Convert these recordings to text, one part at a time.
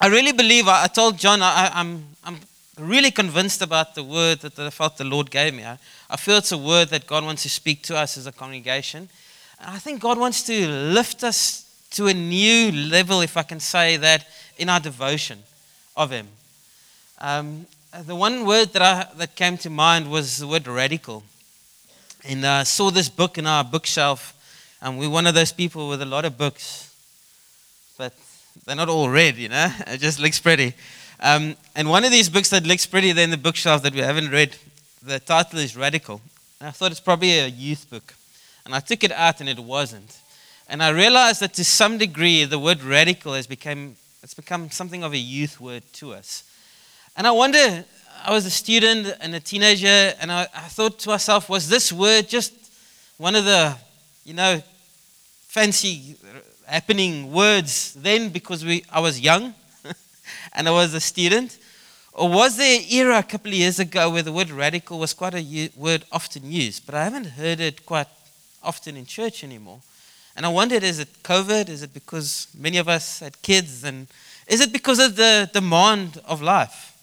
I really believe, I, I told John, I, I'm, I'm really convinced about the word that, I felt the Lord gave me. I, I feel it's a word that God wants to speak to us as a congregation. And I think God wants to lift us to a new level, if I can say that, in our devotion of Him. Um, the one word that, I, that came to mind was the word radical. And I saw this book in our bookshelf, and we're one of those people with a lot of books, they're not all read, you know? It just looks pretty. Um, and one of these books that looks pretty there in the bookshelf that we haven't read, the title is Radical. And I thought it's probably a youth book. And I took it out, and it wasn't. And I realized that to some degree, the word radical has become, it's become something of a youth word to us. And I wonder, I was a student and a teenager, and I, I thought to myself, was this word just one of the, you know, fancy happening words then because we, I was young and I was a student? Or was there an era a couple of years ago where the word radical was quite a word often used, but I haven't heard it quite often in church anymore? And I wondered, is it COVID? Is it because many of us had kids? And is it because of the demand of life?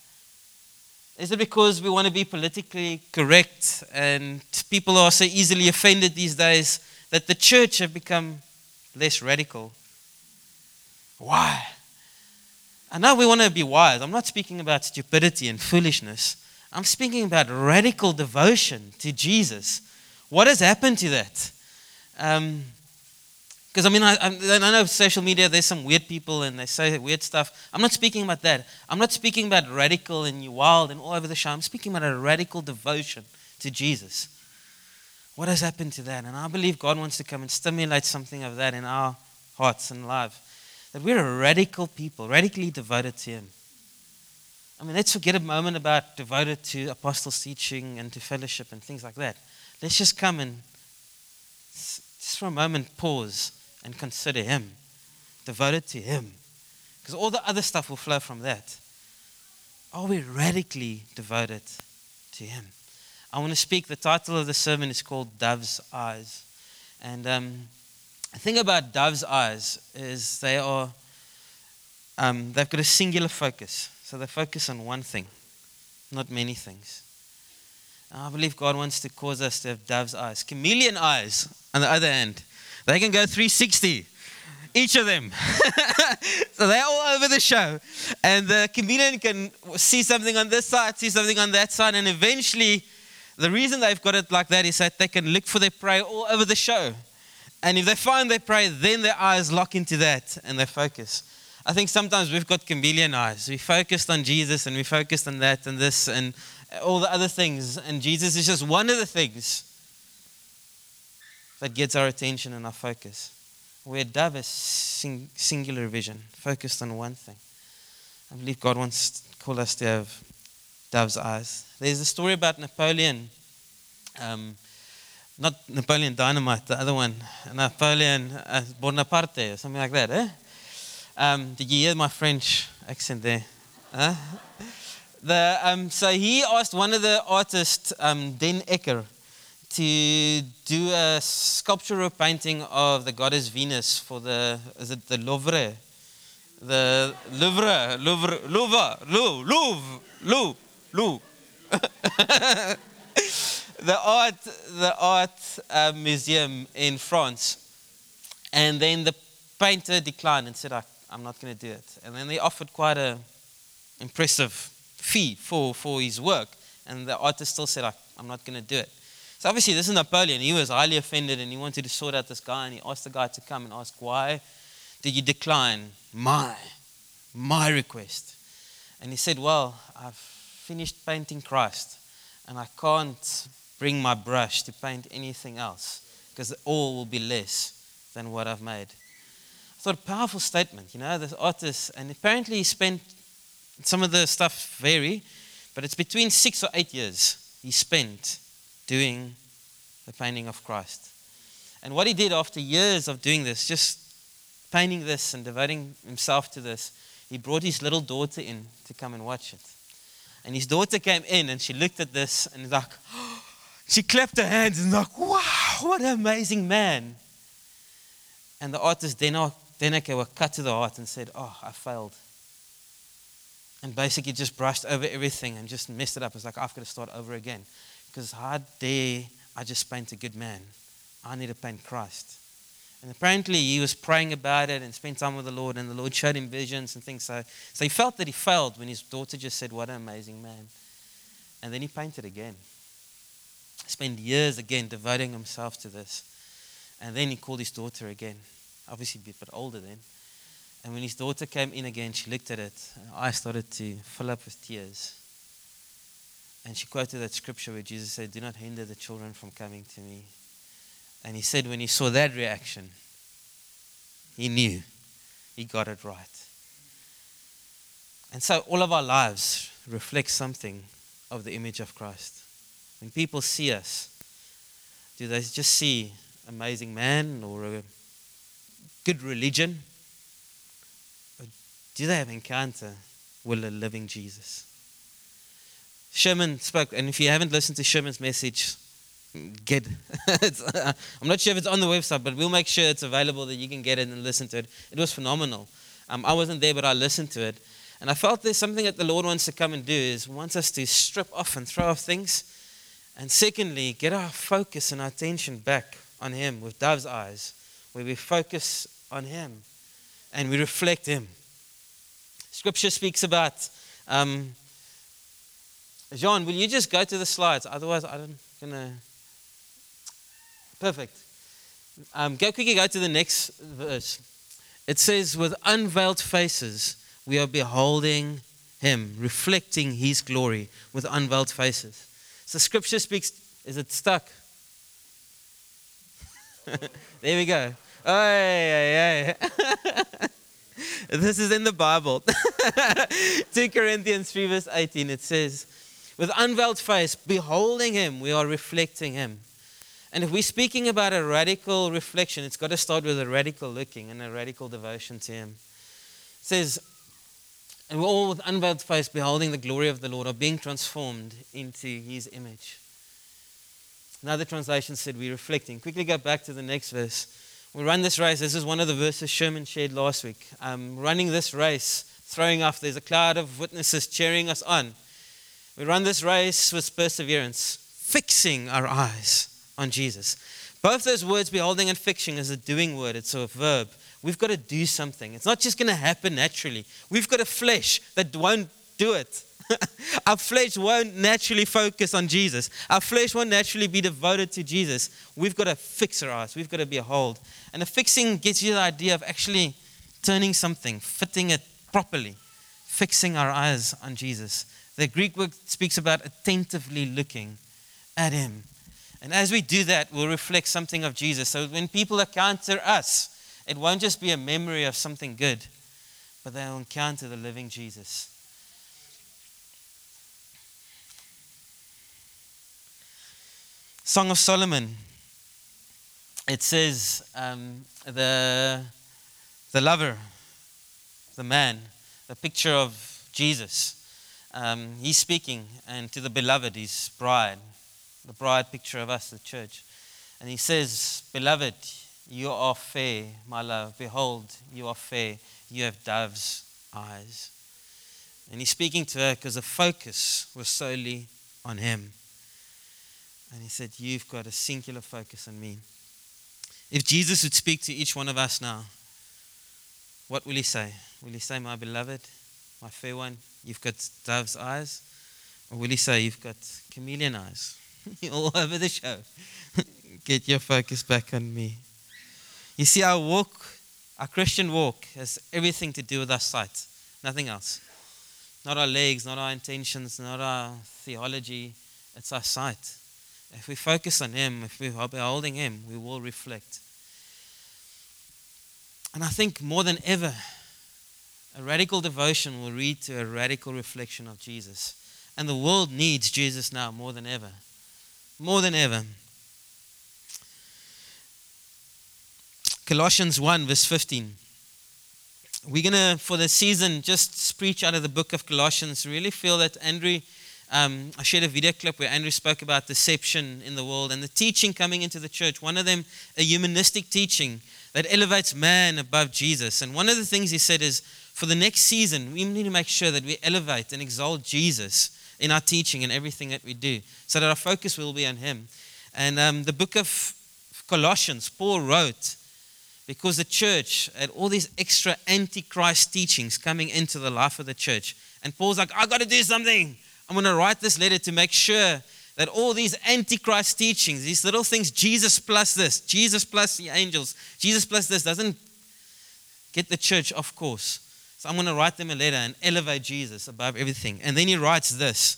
Is it because we want to be politically correct and people are so easily offended these days that the church have become less radical? Why? I know we want to be wise. I'm not speaking about stupidity and foolishness. I'm speaking about radical devotion to Jesus. What has happened to that? Um, because I mean, I, I, know social media, there's some weird people and they say weird stuff. I'm not speaking about that. I'm not speaking about radical and you wild and all over the show. I'm speaking about a radical devotion to Jesus. What has happened to that? And I believe God wants to come and stimulate something of that in our hearts and lives. That we're a radical people, radically devoted to Him. I mean, let's forget a moment about devoted to apostles' teaching and to fellowship and things like that. Let's just come and just for a moment pause and consider Him, devoted to Him. Because all the other stuff will flow from that. Are we radically devoted to Him? I want to speak, the title of the sermon is called Dove's Eyes. And um, the thing about dove's eyes is they are, um, they've got a singular focus. So they focus on one thing, not many things. I believe God wants to cause us to have dove's eyes. Chameleon eyes, on the other hand, they can go 360, each of them. so they're all over the show. And the chameleon can see something on this side, see something on that side, and eventually, the reason they've got it like that is that they can look for their prey all over the show. And if they find their prey, then their eyes lock into that and they focus. I think sometimes we've got chameleon eyes. We focused on Jesus and we focused on that and this and all the other things. And Jesus is just one of the things that gets our attention and our focus. Where dove is sing, singular vision, focused on one thing. I believe God wants to call us to have dove's eyes. There's a story about Napoleon. Um, not Napoleon Dynamite, the other one, Napoleon uh, Bonaparte, or something like that. Eh? Um, did you hear my French accent there? Huh? The, um, so he asked one of the artists, um, Dannecker, to do a sculptural painting of the goddess Venus for the, is it the Louvre? The Louvre, Louvre, Louvre, Louvre, Louvre, Louvre, The art, the art uh, museum in France. And then the painter declined and said, I'm not going to do it. And then they offered quite an impressive fee for, for his work. And the artist still said, I'm not going to do it. So obviously, this is Napoleon. He was highly offended and he wanted to sort out this guy. And he asked the guy to come and ask, Why did you decline my, my request? And he said, Well, I've finished painting Christ and I can't bring my brush to paint anything else because all will be less than what I've made. I thought, a powerful statement, you know, this artist. And apparently, he spent some of the stuff vary, but it's between six or eight years he spent doing the painting of Christ. And what he did after years of doing this, just painting this and devoting himself to this, he brought his little daughter in to come and watch it. And his daughter came in and she looked at this and like, she clapped her hands and like, wow, what an amazing man. And the artist Dannecker were cut to the heart and said, oh, I failed. and basically just brushed over everything and just messed it up. It's like, I've got to start over again. Because how dare I just paint a good man? I need to paint Christ. And apparently he was praying about it and spent time with the Lord, and the Lord showed him visions and things. So, so he felt that he failed when his daughter just said, What an amazing man. And then he painted again. Spent years again devoting himself to this. And then he called his daughter again, obviously a bit older then. And when his daughter came in again, she looked at it, and I started to fill up with tears. And she quoted that scripture where Jesus said, Do not hinder the children from coming to me. And he said, when he saw that reaction, he knew he got it right. And so all of our lives reflect something of the image of Christ. When people see us, do they just see amazing man or a good religion? Or do they have encounter with a living Jesus? Sherman spoke, and if you haven't listened to Sherman's message, get uh, I'm not sure if it's on the website, but we'll make sure it's available that you can get it and listen to it. It was phenomenal. Um, I wasn't there, but I listened to it. And I felt there's something that the Lord wants to come and do is wants us to strip off and throw off things. And secondly, get our focus and our attention back on Him with dove's eyes, where we focus on Him and we reflect Him. Scripture speaks about. Um, Jean, will you just go to the slides? Otherwise, I'm going to. Perfect. Um, go quickly, go to the next verse. It says, With unveiled faces, we are beholding Him, reflecting His glory with unveiled faces. So, Scripture speaks. Is it stuck? there we go. Oh, yeah, yeah. this is in the Bible. 2 Corinthians 3, verse 18. It says, With unveiled face, beholding Him, we are reflecting Him. And if we're speaking about a radical reflection, it's got to start with a radical looking and a radical devotion to Him. It says, and we're all with unveiled face, beholding the glory of the Lord, are being transformed into His image. Another translation said, We're reflecting. Quickly go back to the next verse. We run this race. This is one of the verses Sherman shared last week. Um, running this race, throwing off, there's a cloud of witnesses cheering us on. We run this race with perseverance, fixing our eyes on Jesus. Both those words, beholding and fixing, is a doing word, it's a verb. We've got to do something. It's not just going to happen naturally. We've got a flesh that won't do it. Our flesh won't naturally focus on Jesus. Our flesh won't naturally be devoted to Jesus. We've got to fix our eyes. We've got to behold. And the fixing gets you the idea of actually turning something, fitting it properly, fixing our eyes on Jesus. The Greek word speaks about attentively looking at Him. And as we do that, we'll reflect something of Jesus. So when people encounter us, it won't just be a memory of something good, but they'll encounter the living Jesus. Song of Solomon. It says, um, the, the lover, the man, the picture of Jesus. Um, he's speaking, and to the beloved, his bride the bride picture of us, the church. And he says, Beloved, you are fair, my love. Behold, you are fair. You have dove's eyes. And he's speaking to her because the focus was solely on him. And he said, You've got a singular focus on me. If Jesus would speak to each one of us now, what will he say? Will he say, My beloved, my fair one, you've got dove's eyes? Or will he say, You've got chameleon eyes? all over the show. Get your focus back on me. You see, our walk, our Christian walk, has everything to do with our sight, nothing else. Not our legs, not our intentions, not our theology, it's our sight. If we focus on Him, if we are beholding Him, we will reflect. And I think more than ever, a radical devotion will lead to a radical reflection of Jesus. And the world needs Jesus now more than ever more than ever. Colossians 1, verse 15. We're going to, for the season, just preach out of the book of Colossians. Really feel that Andrew, um, I shared a video clip where Andrew spoke about deception in the world and the teaching coming into the church. One of them, a humanistic teaching that elevates man above Jesus. And one of the things he said is, for the next season, we need to make sure that we elevate and exalt Jesus in our teaching and everything that we do so that our focus will be on Him. And um, the book of Colossians, Paul wrote, because the church had all these extra antichrist teachings coming into the life of the church. And Paul's like, I got to do something. I'm going to write this letter to make sure that all these antichrist teachings, these little things, Jesus plus this, Jesus plus the angels, Jesus plus this, doesn't get the church off course. So I'm going to write them a letter and elevate Jesus above everything. And then he writes this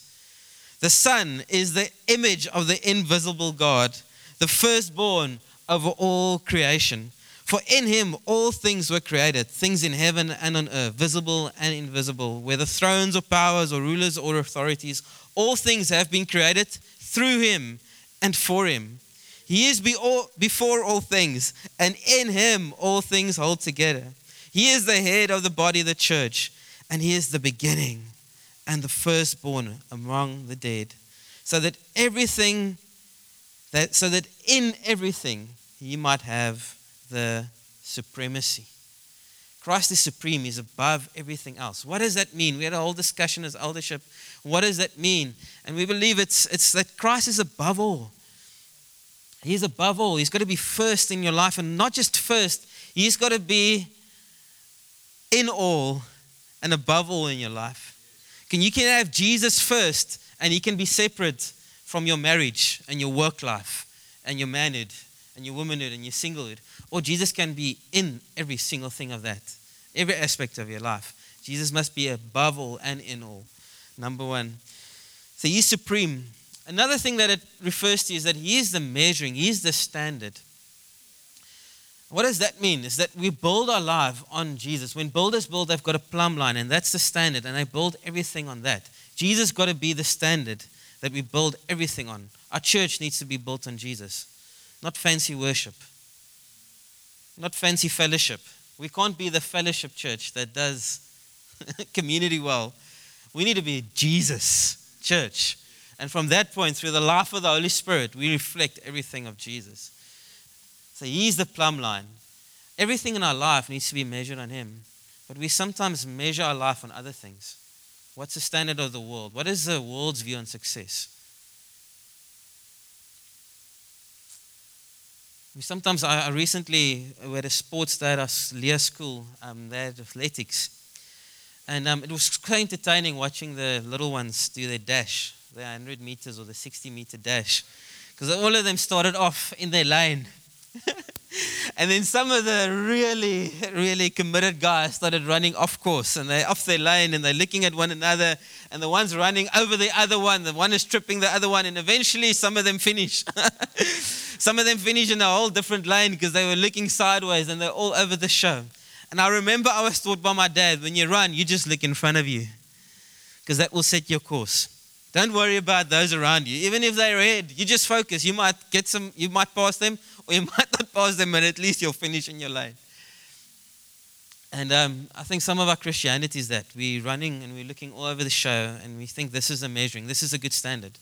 The Son is the image of the invisible God, the firstborn of all creation. For in him all things were created, things in heaven and on earth, visible and invisible, whether thrones or powers or rulers or authorities, all things have been created through him and for him. He is before all things, and in him all things hold together. He is the head of the body, of the church, and He is the beginning and the firstborn among the dead, so that everything that so that in everything He might have the supremacy. Christ is supreme, He's above everything else. What does that mean? We had a whole discussion as eldership. What does that mean? And we believe it's, it's that Christ is above all. He's above all. He's got to be first in your life, and not just first, He's got to be in all and above all in your life. Can you can have Jesus first and he can be separate from your marriage and your work life and your manhood and your womanhood and your singlehood. Or Jesus can be in every single thing of that, every aspect of your life. Jesus must be above all and in all. Number one. So he's supreme. Another thing that it refers to is that he is the measuring, he is the standard. What does that mean? Is that we build our life on Jesus. When builders build, they've got a plumb line, and that's the standard, and they build everything on that. Jesus got to be the standard that we build everything on. Our church needs to be built on Jesus, not fancy worship, not fancy fellowship. We can't be the fellowship church that does community well. We need to be a Jesus church. And from that point, through the life of the Holy Spirit, we reflect everything of Jesus. So He's the plumb line. Everything in our life needs to be measured on Him. But we sometimes measure our life on other things. What's the standard of the world? What is the world's view on success? We sometimes, I recently, we had a sports day at our laerskool, um, they had athletics. And um, it was quite entertaining watching the little ones do their dash, the 100 meters or the 60 meter dash. Because all of them started off in their lane and then some of the really, really committed guys started running off course and they're off their lane and they're looking at one another. And the one's running over the other one, the one is tripping the other one. And eventually, some of them finish. some of them finish in a whole different lane because they were looking sideways and they're all over the show. And I remember I was taught by my dad when you run, you just look in front of you because that will set your course. Don't worry about those around you. Even if they're ahead, you just focus. You might get some, you might pass them, or you might not pass them, but at least you'll finish in your lane. And um, I think some of our Christianity is that we're running and we're looking all over the show and we think this is a measuring, this is a good standard.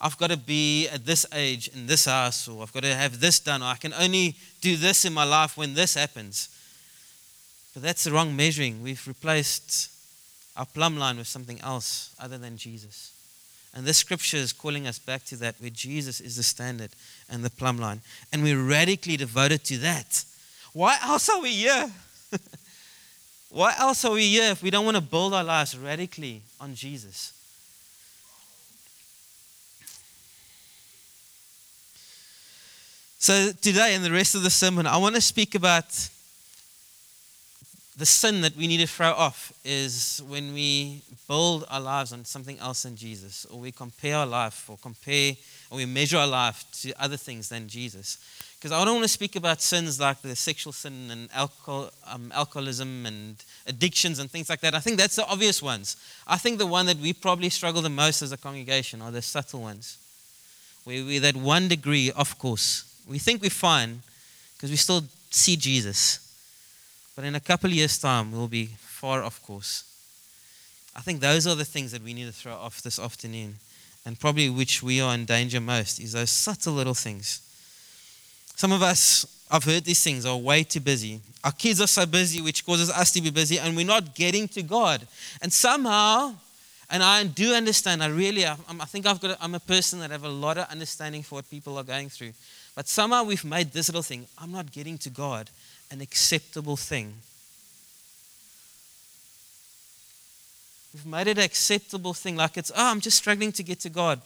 I've got to be at this age in this house, or I've got to have this done, or I can only do this in my life when this happens. But that's the wrong measuring. We've replaced our plumb line with something else other than Jesus. And this scripture is calling us back to that, where Jesus is the standard and the plumb line. And we're radically devoted to that. Why else are we here? Why else are we here if we don't want to build our lives radically on Jesus? So, today and the rest of the sermon, I want to speak about the sin that we need to throw off is when we build our lives on something else than Jesus, or we compare our life, or compare, or we measure our life to other things than Jesus. Because I don't want to speak about sins like the sexual sin and alcohol, um, alcoholism and addictions and things like that. I think that's the obvious ones. I think the one that we probably struggle the most as a congregation are the subtle ones, where we're that one degree off course. We think we're fine because we still see Jesus but in a couple of years' time, we'll be far off course. I think those are the things that we need to throw off this afternoon, and probably which we are in danger most is those subtle little things. Some of us I've heard these things are way too busy. Our kids are so busy, which causes us to be busy, and we're not getting to God. And somehow, and I do understand, I really, I, I think I've got, I'm a person that have a lot of understanding for what people are going through. But somehow we've made this little thing, I'm not getting to God, an acceptable thing. We've made it an acceptable thing, like it's, oh, I'm just struggling to get to God.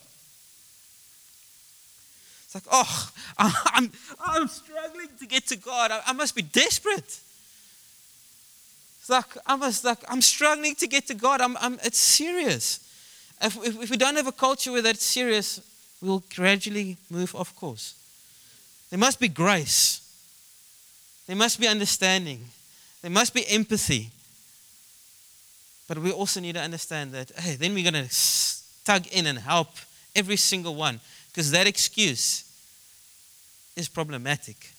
It's like, oh, I'm, I'm struggling to get to God. I, I must be desperate. It's like, I must, like, I'm struggling to get to God. I'm, I'm, it's serious. If, if, if we don't have a culture where that's serious, we'll gradually move off course. There must be grace. There must be understanding. There must be empathy. But we also need to understand that, hey, then we're going to tug in and help every single one because that excuse is problematic.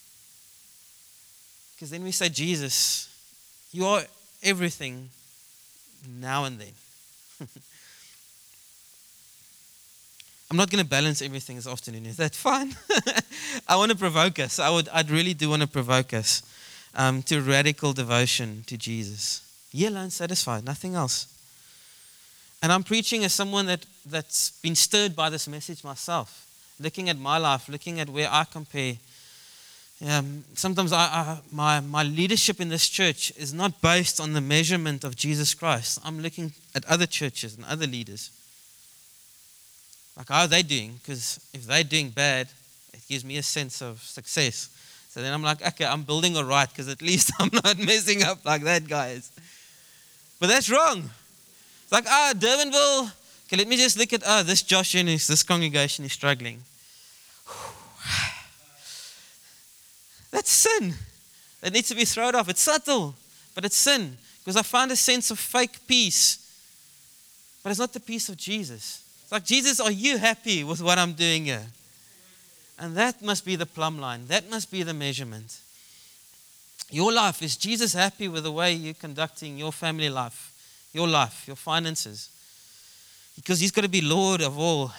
Because then we say, Jesus, you are everything now and then. I'm not going to balance everything this afternoon. Is that fine? I want to provoke us. I would, I'd really do want to provoke us um, to radical devotion to Jesus. Ye alone satisfied, nothing else. And I'm preaching as someone that, that's been stirred by this message myself, looking at my life, looking at where I compare. Um, sometimes I, I, my, my leadership in this church is not based on the measurement of Jesus Christ. I'm looking at other churches and other leaders. Like, how are they doing? Because if they're doing bad, it gives me a sense of success. So then I'm like, okay, I'm building all right because at least I'm not messing up like that, guys. But that's wrong. It's like, ah, Durbanville. Okay, let me just look at, ah, this Josh and this congregation is struggling. That's sin. That needs to be thrown off. It's subtle, but it's sin. Because I found a sense of fake peace. But it's not the peace of Jesus. It's like, Jesus, are you happy with what I'm doing here? And that must be the plumb line. That must be the measurement. Your life, is Jesus happy with the way you're conducting your family life, your life, your finances? Because he's got to be Lord of all.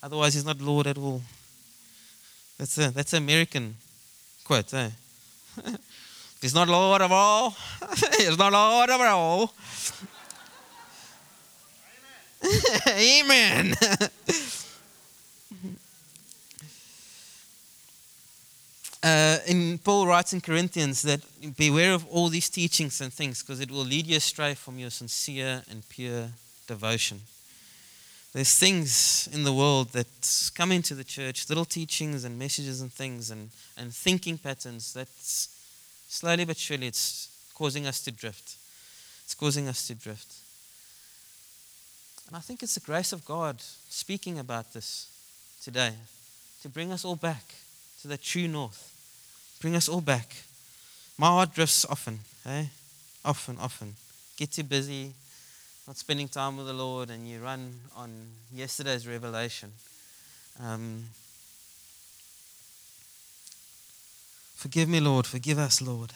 Otherwise, he's not Lord at all. That's a, that's an American quote, eh? he's not Lord of all. he's not Lord of all. Amen. uh, in Paul writes in Corinthians that beware of all these teachings and things because it will lead you astray from your sincere and pure devotion. There's things in the world that come into the church, little teachings and messages and things and, and thinking patterns that slowly but surely it's causing us to drift. It's causing us to drift. And I think it's the grace of God speaking about this today to bring us all back to the true north. Bring us all back. My heart drifts often, eh? Often, often. Get too busy, not spending time with the Lord, and you run on yesterday's revelation. Um, forgive me, Lord. Forgive us, Lord.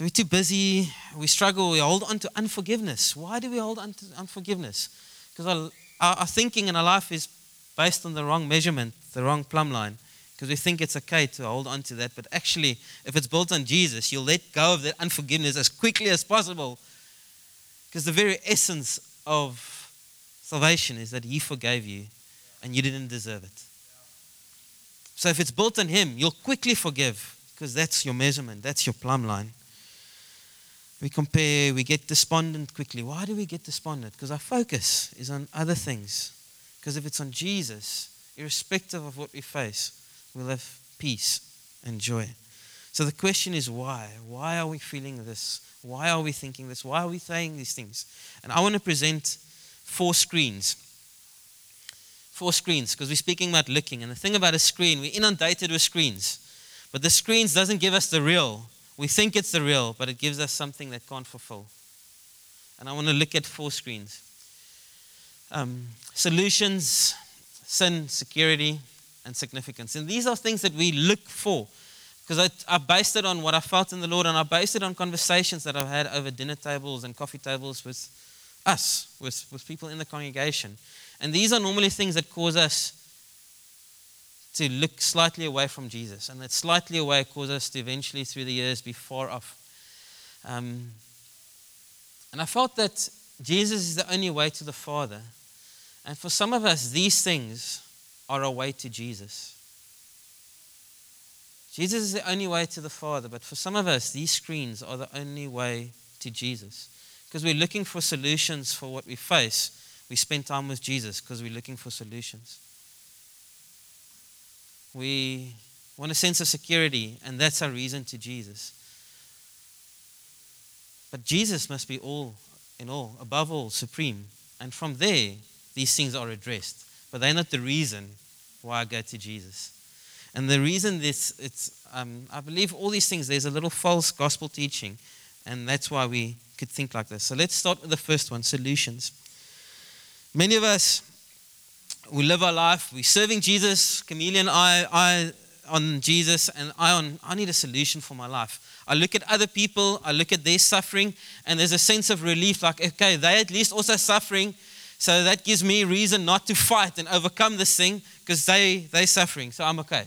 So we're too busy, we struggle, we hold on to unforgiveness. Why do we hold on to unforgiveness? Because our, our, our thinking and our life is based on the wrong measurement, the wrong plumb line. Because we think it's okay to hold on to that. But actually, if it's built on Jesus, you'll let go of that unforgiveness as quickly as possible. Because the very essence of salvation is that He forgave you and you didn't deserve it. So if it's built on Him, you'll quickly forgive because that's your measurement, that's your plumb line. We compare, we get despondent quickly. Why do we get despondent? Because our focus is on other things. Because if it's on Jesus, irrespective of what we face, we'll have peace and joy. So the question is why? Why are we feeling this? Why are we thinking this? Why are we saying these things? And I want to present four screens. Four screens, because we're speaking about looking. And the thing about a screen, we're inundated with screens. But the screens doesn't give us the real. We think it's the real, but it gives us something that can't fulfill. And I want to look at four screens um, solutions, sin, security, and significance. And these are things that we look for. Because I, I based it on what I felt in the Lord, and I based it on conversations that I've had over dinner tables and coffee tables with us, with, with people in the congregation. And these are normally things that cause us to look slightly away from Jesus. And that slightly away caused us to eventually, through the years, be far off. Um, and I felt that Jesus is the only way to the Father. And for some of us, these things are a way to Jesus. Jesus is the only way to the Father, but for some of us, these screens are the only way to Jesus. Because we're looking for solutions for what we face. We spend time with Jesus because we're looking for solutions. We want a sense of security, and that's our reason to Jesus. But Jesus must be all in all, above all, supreme. And from there, these things are addressed. But they're not the reason why I go to Jesus. And the reason this, it's, um, I believe all these things, there's a little false gospel teaching. And that's why we could think like this. So let's start with the first one solutions. Many of us, we live our life, we're serving Jesus, chameleon eye, eye on Jesus, and I on, I need a solution for my life. I look at other people, I look at their suffering, and there's a sense of relief like, okay, they're at least also suffering. So that gives me reason not to fight and overcome this thing because they, they're suffering. So I'm okay.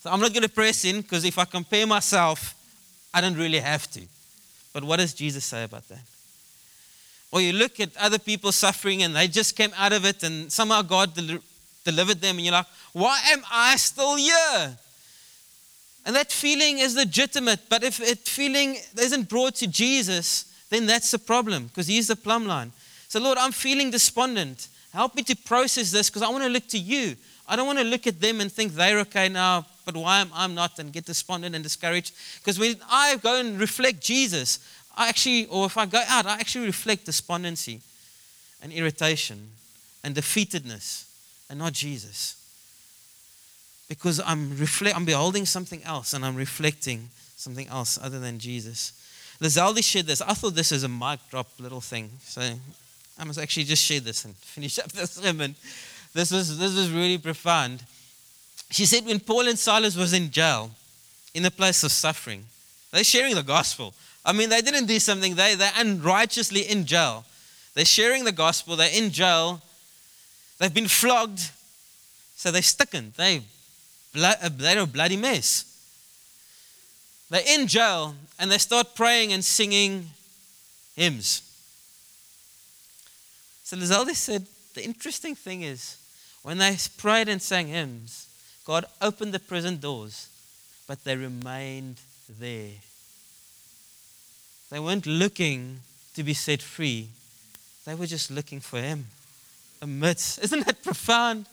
So I'm not going to press in because if I compare myself, I don't really have to. But what does Jesus say about that? Or you look at other people suffering and they just came out of it and somehow God del- delivered them and you're like, why am I still here? And that feeling is legitimate, but if that feeling isn't brought to Jesus, then that's the problem because He's the plumb line. So, Lord, I'm feeling despondent. Help me to process this because I want to look to you. I don't want to look at them and think they're okay now, but why am I not and get despondent and discouraged? Because when I go and reflect Jesus, I actually, or if I go out, I actually reflect despondency and irritation and defeatedness and not Jesus. Because I'm, reflect, I'm beholding something else and I'm reflecting something else other than Jesus. Lazaldi shared this. I thought this is a mic drop little thing. So I must actually just share this and finish up this sermon. This was, this was really profound. She said when Paul and Silas was in jail, in a place of suffering, they're sharing the gospel. I mean, they didn't do something, they, they're unrighteously in jail. They're sharing the gospel, they're in jail, they've been flogged, so they're sticking. They, they're a bloody mess. They're in jail and they start praying and singing hymns. So Lizalde said, the interesting thing is, when they prayed and sang hymns, God opened the prison doors, but they remained there. They weren't looking to be set free, they were just looking for Him amidst. Isn't that profound?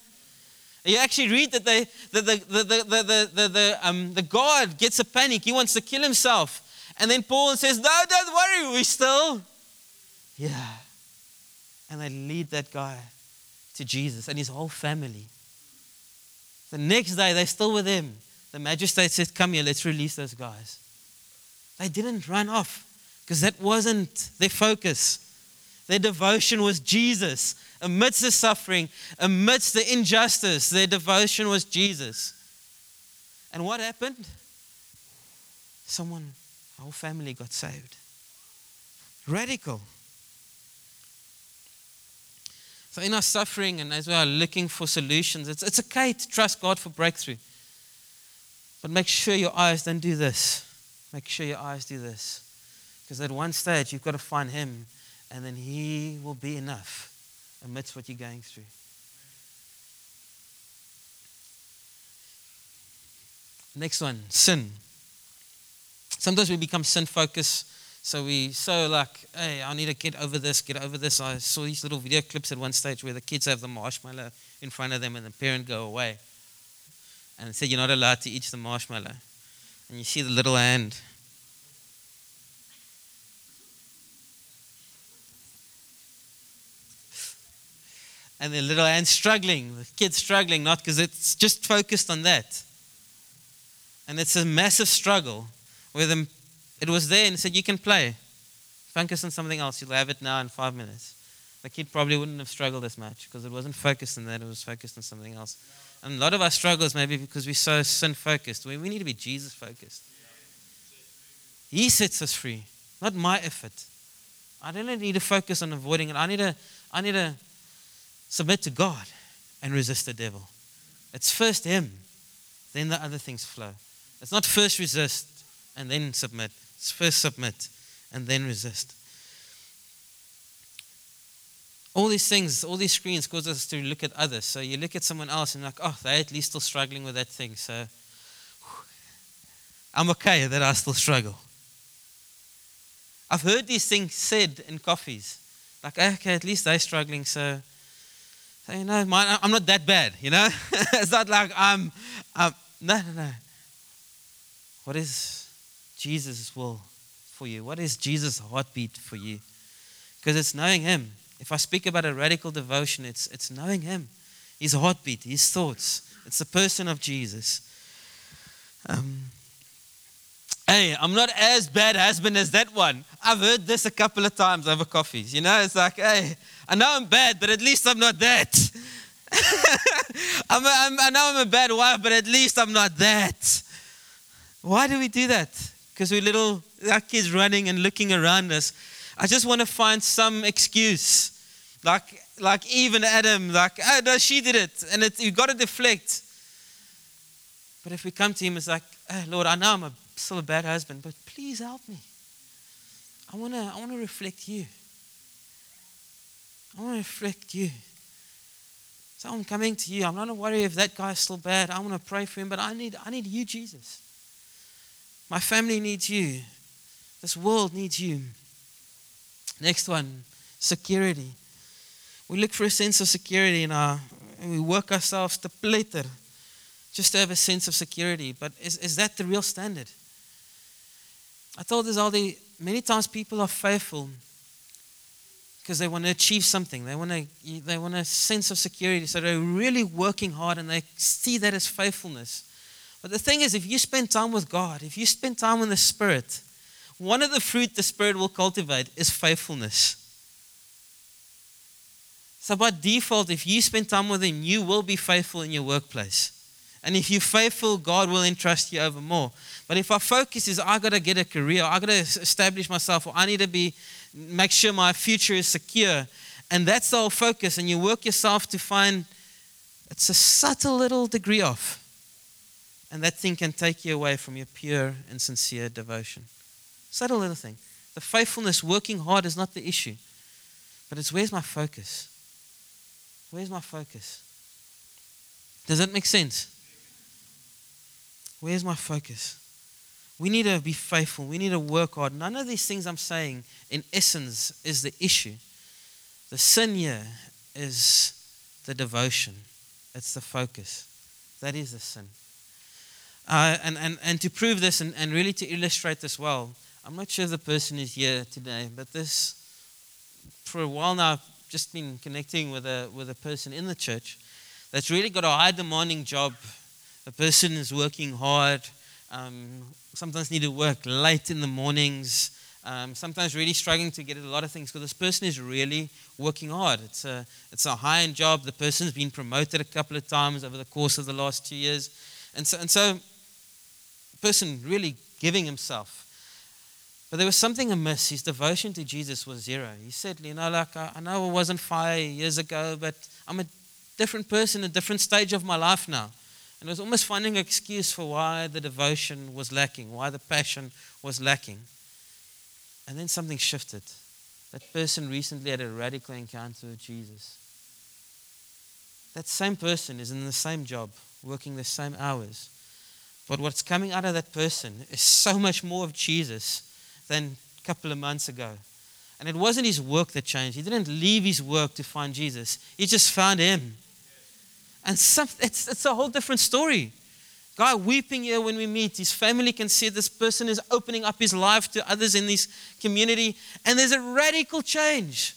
You actually read that they, the, the, the, the, the, the, the, um, the God gets a panic. He wants to kill himself. And then Paul says, No, don't worry, we still. Yeah. And they lead that guy to Jesus and his whole family. The next day, they're still with him. The magistrate said, Come here, let's release those guys. They didn't run off because that wasn't their focus. Their devotion was Jesus. Amidst the suffering, amidst the injustice, their devotion was Jesus. And what happened? Someone, our family got saved. Radical. So, in our suffering and as we are looking for solutions, it's, it's okay to trust God for breakthrough. But make sure your eyes don't do this. Make sure your eyes do this. Because at one stage, you've got to find Him, and then He will be enough amidst what you're going through. Next one sin. Sometimes we become sin focused so we so like, hey, I need to get over this, get over this. I saw these little video clips at one stage where the kids have the marshmallow in front of them and the parent go away. And said you're not allowed to eat the marshmallow. And you see the little hand. And the little hand struggling, the kid's struggling, not because it's just focused on that. And it's a massive struggle where the it was there and said, You can play. Focus on something else. You'll have it now in five minutes. The kid probably wouldn't have struggled as much because it wasn't focused on that, it was focused on something else. And a lot of our struggles maybe because we're so sin focused. We need to be Jesus focused. He sets us free, not my effort. I don't need to focus on avoiding it. I need to, I need to submit to God and resist the devil. It's first Him then the other things flow. It's not first resist and then submit. It's first submit and then resist. All these things, all these screens cause us to look at others. So you look at someone else and like, oh, they're at least still struggling with that thing. So I'm okay that I still struggle. I've heard these things said in coffees. Like, okay, at least they're struggling, so, you know, I'm not that bad, you know? it's not like I'm, I'm, no, no, no. What is Jesus' will for you? What is Jesus' heartbeat for you? Because it's knowing Him. If I speak about a radical devotion, it's, it's knowing Him, His heartbeat, His thoughts. It's the person of Jesus. Um, hey, I'm not as bad husband as that one. I've heard this a couple of times over coffees. You know, it's like, hey, I know I'm bad, but at least I'm not that. I'm a, I'm, I know I'm a bad wife, but at least I'm not that. Why do we do that? Because we're little, our kids running and looking around us. I just want to find some excuse. Like, like even Adam, like, oh, no, she did it. And it, you've got to deflect. But if we come to him, it's like, oh, Lord, I know I'm a, still a bad husband, but please help me. I want to I wanna reflect you. I want to reflect you. So I'm coming to you. I'm not worry if that guy's still bad. I want to pray for him, but I need, I need you, Jesus. My family needs you. This world needs you. Next one security. We look for a sense of security in our, and we work ourselves to plater just to have a sense of security. But is, is that the real standard? I told this the many times people are faithful because they want to achieve something. They want to they want a sense of security. So they're really working hard and they see that as faithfulness. But the thing is, if you spend time with God, if you spend time in the Spirit, one of the fruit the Spirit will cultivate is faithfulness. So, by default, if you spend time with Him, you will be faithful in your workplace. And if you're faithful, God will entrust you over more. But if our focus is, I got to get a career, I got to establish myself, or I need to be, make sure my future is secure, and that's the whole focus, and you work yourself to find, it's a subtle little degree off. And that thing can take you away from your pure and sincere devotion. Subtle little thing. The faithfulness, working hard is not the issue. But it's where's my focus? Where's my focus? Does that make sense? Where's my focus? We need to be faithful. We need to work hard. None of these things I'm saying, in essence, is the issue. The sin here is the devotion, it's the focus. That is the sin. Uh, and, and, and to prove this and, and really to illustrate this well, I'm not sure the person is here today, but this, for a while now, I've just been connecting with a, with a person in the church that's really got a high demanding job. The person is working hard, um, sometimes need to work late in the mornings, um, sometimes really struggling to get a lot of things because this person is really working hard. It's a, it's a high end job. The person's been promoted a couple of times over the course of the last two years. And so, and so person really giving himself. But there was something amiss. His devotion to Jesus was zero. He said, You know, like, I, I know it wasn't five years ago, but I'm a different person, a different stage of my life now. And it was almost finding an excuse for why the devotion was lacking, why the passion was lacking. And then something shifted. That person recently had a radical encounter with Jesus. That same person is in the same job, working the same hours. But what's coming out of that person is so much more of Jesus than a couple of months ago. And it wasn't his work that changed. He didn't leave his work to find Jesus, he just found him. And some, it's, it's a whole different story. Guy weeping here when we meet. His family can see this person is opening up his life to others in this community. And there's a radical change.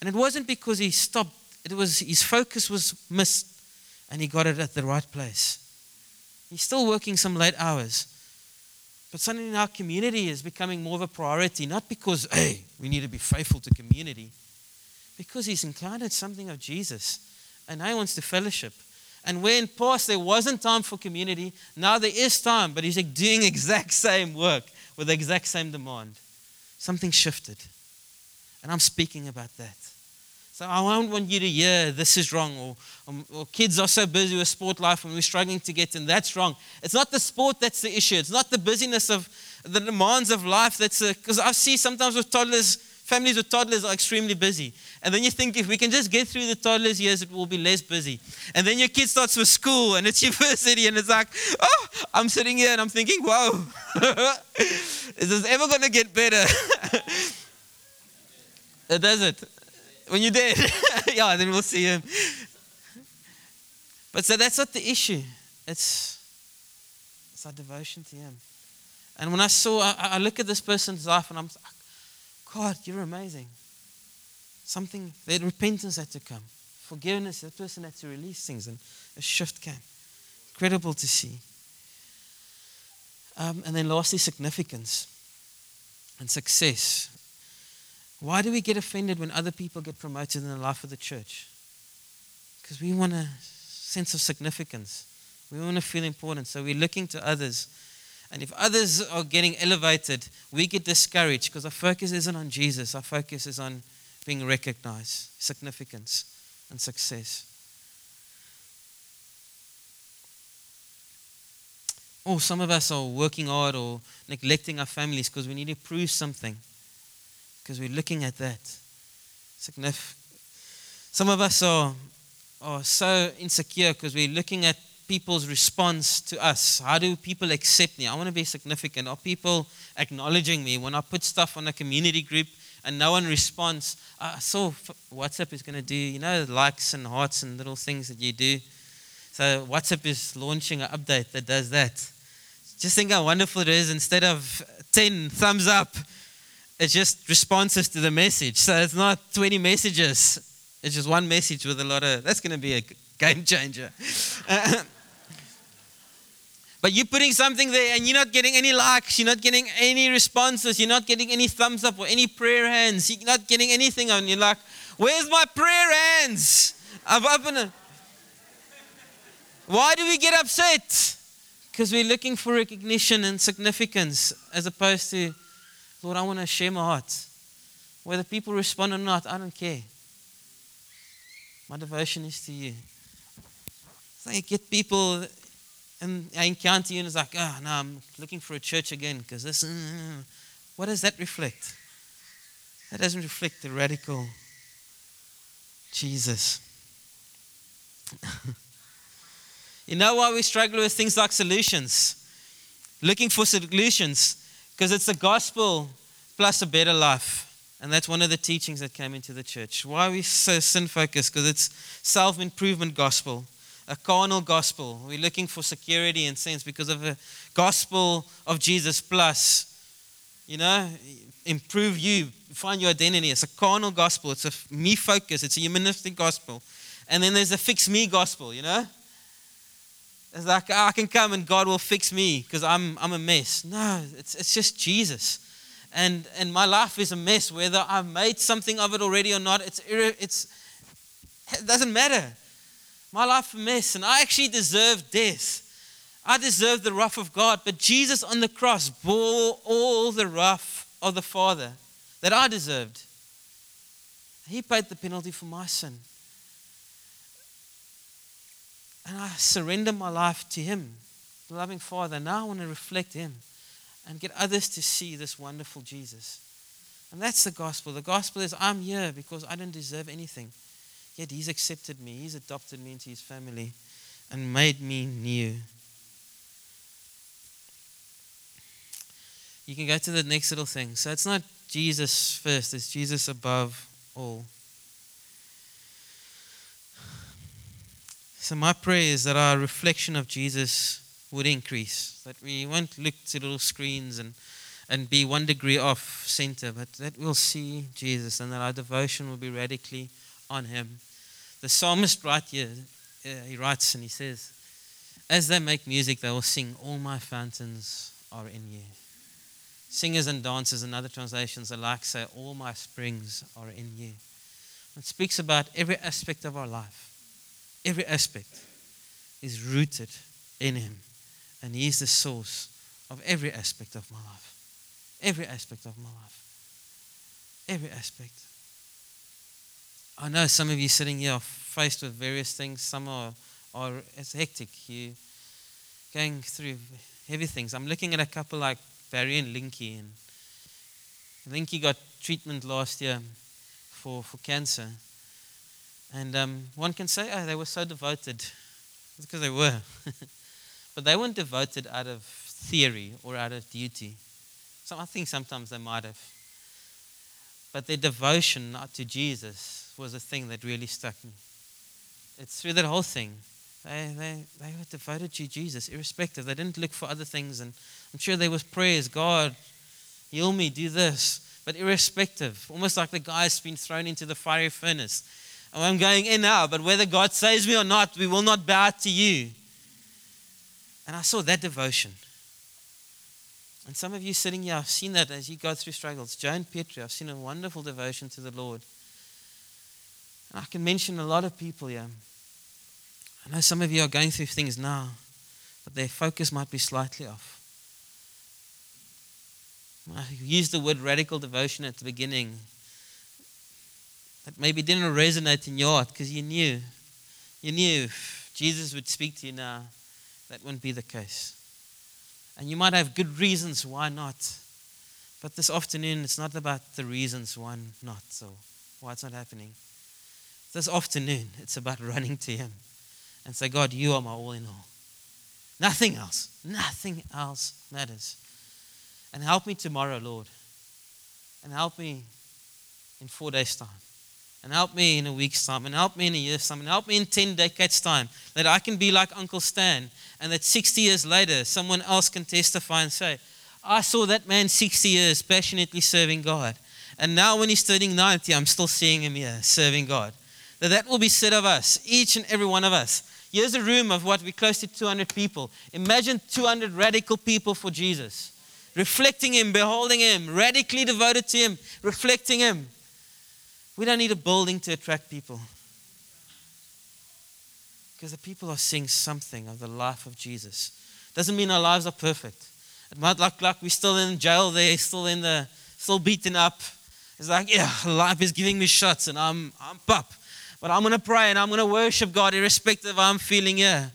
And it wasn't because he stopped, it was his focus was missed and he got it at the right place. He's still working some late hours. But suddenly our community is becoming more of a priority, not because, hey, we need to be faithful to community, because he's encountered something of Jesus and now he wants to fellowship. And where in past there wasn't time for community, now there is time, but he's doing exact same work with the exact same demand. Something shifted. And I'm speaking about that. So I don't want you to hear this is wrong or, or, or, kids are so busy with sport life and we're struggling to get in. That's wrong. It's not the sport that's the issue. It's not the busyness of the demands of life that's because I see sometimes with toddlers, families with toddlers are extremely busy. And then you think if we can just get through the toddlers years, it will be less busy. And then your kid starts with school and it's university and it's like, oh, I'm sitting here and I'm thinking, whoa, is this ever going to get better? it doesn't. When you're dead, yeah, then we'll see him. But so that's not the issue. It's, it's our devotion to him. And when I saw, I, I look at this person's life and I'm like, God, you're amazing. Something, that repentance had to come. Forgiveness, that person had to release things and a shift came. Incredible to see. Um, and then lastly, significance and success. Why do we get offended when other people get promoted in the life of the church? Because we want a sense of significance. We want to feel important. So we're looking to others. And if others are getting elevated, we get discouraged because our focus isn't on Jesus. Our focus is on being recognized, significance, and success. Oh, some of us are working hard or neglecting our families because we need to prove something because we're looking at that. Some of us are, are so insecure because we're looking at people's response to us. How do people accept me? I want to be significant. Are people acknowledging me when I put stuff on a community group and no one responds? I saw WhatsApp is going to do, you know, likes and hearts and little things that you do. So WhatsApp is launching an update that does that. Just think how wonderful it is. Instead of 10 thumbs up, it's just responses to the message. So it's not 20 messages. It's just one message with a lot of, that's going to be a game changer. but you're putting something there and you're not getting any likes, you're not getting any responses, you're not getting any thumbs up or any prayer hands, you're not getting anything on. You're like, where's my prayer hands? I've opened it. Why do we get upset? Because we're looking for recognition and significance as opposed to Lord, I want to share my heart. Whether people respond or not, I don't care. My devotion is to you. So you get people and I encounter you and it's like, ah, oh, no, I'm looking for a church again because this. Uh, what does that reflect? That doesn't reflect the radical Jesus. you know why we struggle with things like solutions? Looking for solutions because it's the gospel plus a better life. And that's one of the teachings that came into the church. Why are we so sin focused? Because it's self improvement gospel, a carnal gospel. We're looking for security and sense because of a gospel of Jesus plus, you know, improve you, find your identity. It's a carnal gospel. It's a me focus. It's a humanistic gospel. And then there's a fix me gospel, you know? It's like, oh, I can come and God will fix me because I'm, I'm a mess. No, it's, it's just Jesus. And, and my life is a mess, whether I've made something of it already or not. It's, it's, it doesn't matter. My life a mess, and I actually deserve death. I deserve the wrath of God, but Jesus on the cross bore all the wrath of the Father that I deserved. He paid the penalty for my sin and I surrender my life to Him, the loving Father. Now I want to reflect Him and get others to see this wonderful Jesus. And that's the gospel. The gospel is I'm here because I didn't deserve anything. Yet He's accepted me, He's adopted me into His family and made me new. You can go to the next little thing. So it's not Jesus first, it's Jesus above all. So, my prayer is that our reflection of Jesus would increase, that we won't look to little screens and, and be one degree off center, but that we'll see Jesus and that our devotion will be radically on Him. The psalmist right here, uh, he writes and he says, As they make music, they will sing, All my fountains are in you. Singers and dancers and other translations alike say, All my springs are in you. It speaks about every aspect of our life every aspect is rooted in Him. And He is the source of every aspect of my life. Every aspect of my life. Every aspect. I know some of you sitting here are faced with various things. Some are, are it's hectic. You going through heavy things. I'm looking at a couple like Barry and Linky, and Linky got treatment last year for, for cancer. And um, one can say, oh, they were so devoted. It's because they were. but they weren't devoted out of theory or out of duty. So I think sometimes they might have. But their devotion not to Jesus was a thing that really stuck me. It's through that whole thing. They, they, they were devoted to Jesus, irrespective. They didn't look for other things. And I'm sure there was prayers, God, heal me, do this. But irrespective, almost like the guy's been thrown into the fiery furnace. And I'm going in now, but whether God saves me or not, we will not bow to you. And I saw that devotion. And some of you sitting here, I've seen that as you go through struggles. Joan Petrie, I've seen a wonderful devotion to the Lord. And I can mention a lot of people here. I know some of you are going through things now, but their focus might be slightly off. I used the word radical devotion at the beginning. That maybe didn't resonate in your heart because you knew. You knew Jesus would speak to you now, that wouldn't be the case. And you might have good reasons why not. But this afternoon, it's not about the reasons why not, so why it's not happening. This afternoon, it's about running to Him and say, God, you are my all in all. Nothing else, nothing else matters. And help me tomorrow, Lord. And help me in four days' time. And help me in a week's time. And help me in a year's time. And help me in 10 decades' time. That I can be like Uncle Stan and that 60 years later, someone else can testify and say, I saw that man 60 years passionately serving God. And now, when he's turning 90, I'm still seeing him here serving God. That that will be said of us, each and every one of us. Here's a room of what? We're close to 200 people. Imagine 200 radical people for Jesus, reflecting Him, beholding Him, radically devoted to Him, reflecting Him. We don't need a building to attract people. Because the people are seeing something of the life of Jesus. Doesn't mean our lives are perfect. It might look like we're still in jail there, still in the, still beaten up. It's like, yeah, life is giving me shots and I'm, I'm pup. But I'm going to pray and I'm going to worship God irrespective of how I'm feeling here.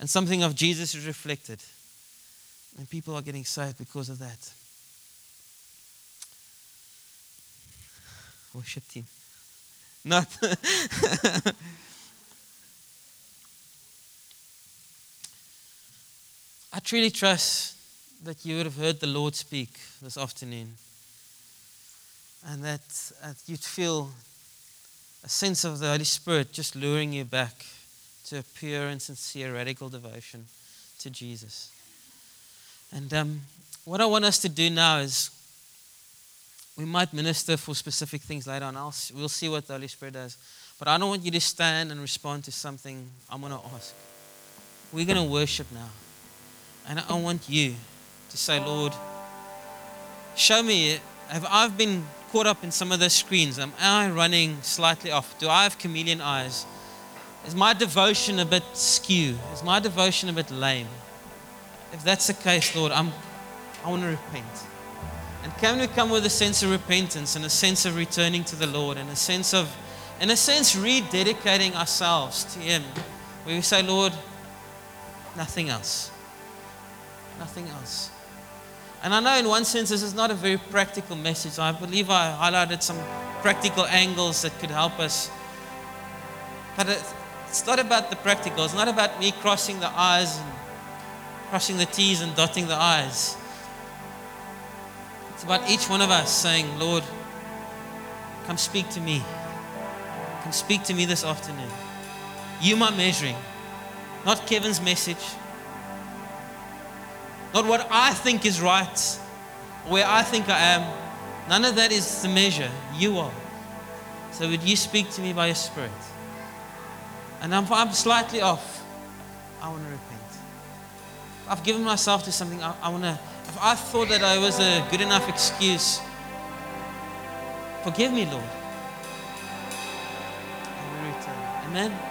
And something of Jesus is reflected. And people are getting saved because of that. Worship team. Not. I truly trust that you would have heard the Lord speak this afternoon and that uh, you'd feel a sense of the Holy Spirit just luring you back to a pure and sincere radical devotion to Jesus. And um, what I want us to do now is we might minister for specific things later on. I'll, we'll see what the Holy Spirit does. But I don't want you to stand and respond to something I'm going to ask. We're going to worship now. And I want you to say, Lord, show me, have I been caught up in some of the screens? Am I running slightly off? Do I have chameleon eyes? Is my devotion a bit skew? Is my devotion a bit lame? If that's the case, Lord, I'm, I want to repent. And can we come with a sense of repentance and a sense of returning to the Lord and a sense of, in a sense, rededicating ourselves to Him? Where we say, Lord, nothing else. Nothing else. And I know in one sense this is not a very practical message. I believe I highlighted some practical angles that could help us. But it's not about the practical. It's not about me crossing the I's and crossing the T's and dotting the I's. It's about each one of us saying, Lord, come speak to me. Come speak to me this afternoon. You my measuring, not Kevin's message not what I think is right, where I think I am. None of that is the measure. You are. So would you speak to me by your Spirit? And I'm, I'm slightly off. I want to repent. I've given myself to something. I, I want to. If I thought that I was a good enough excuse, forgive me, Lord. Amen.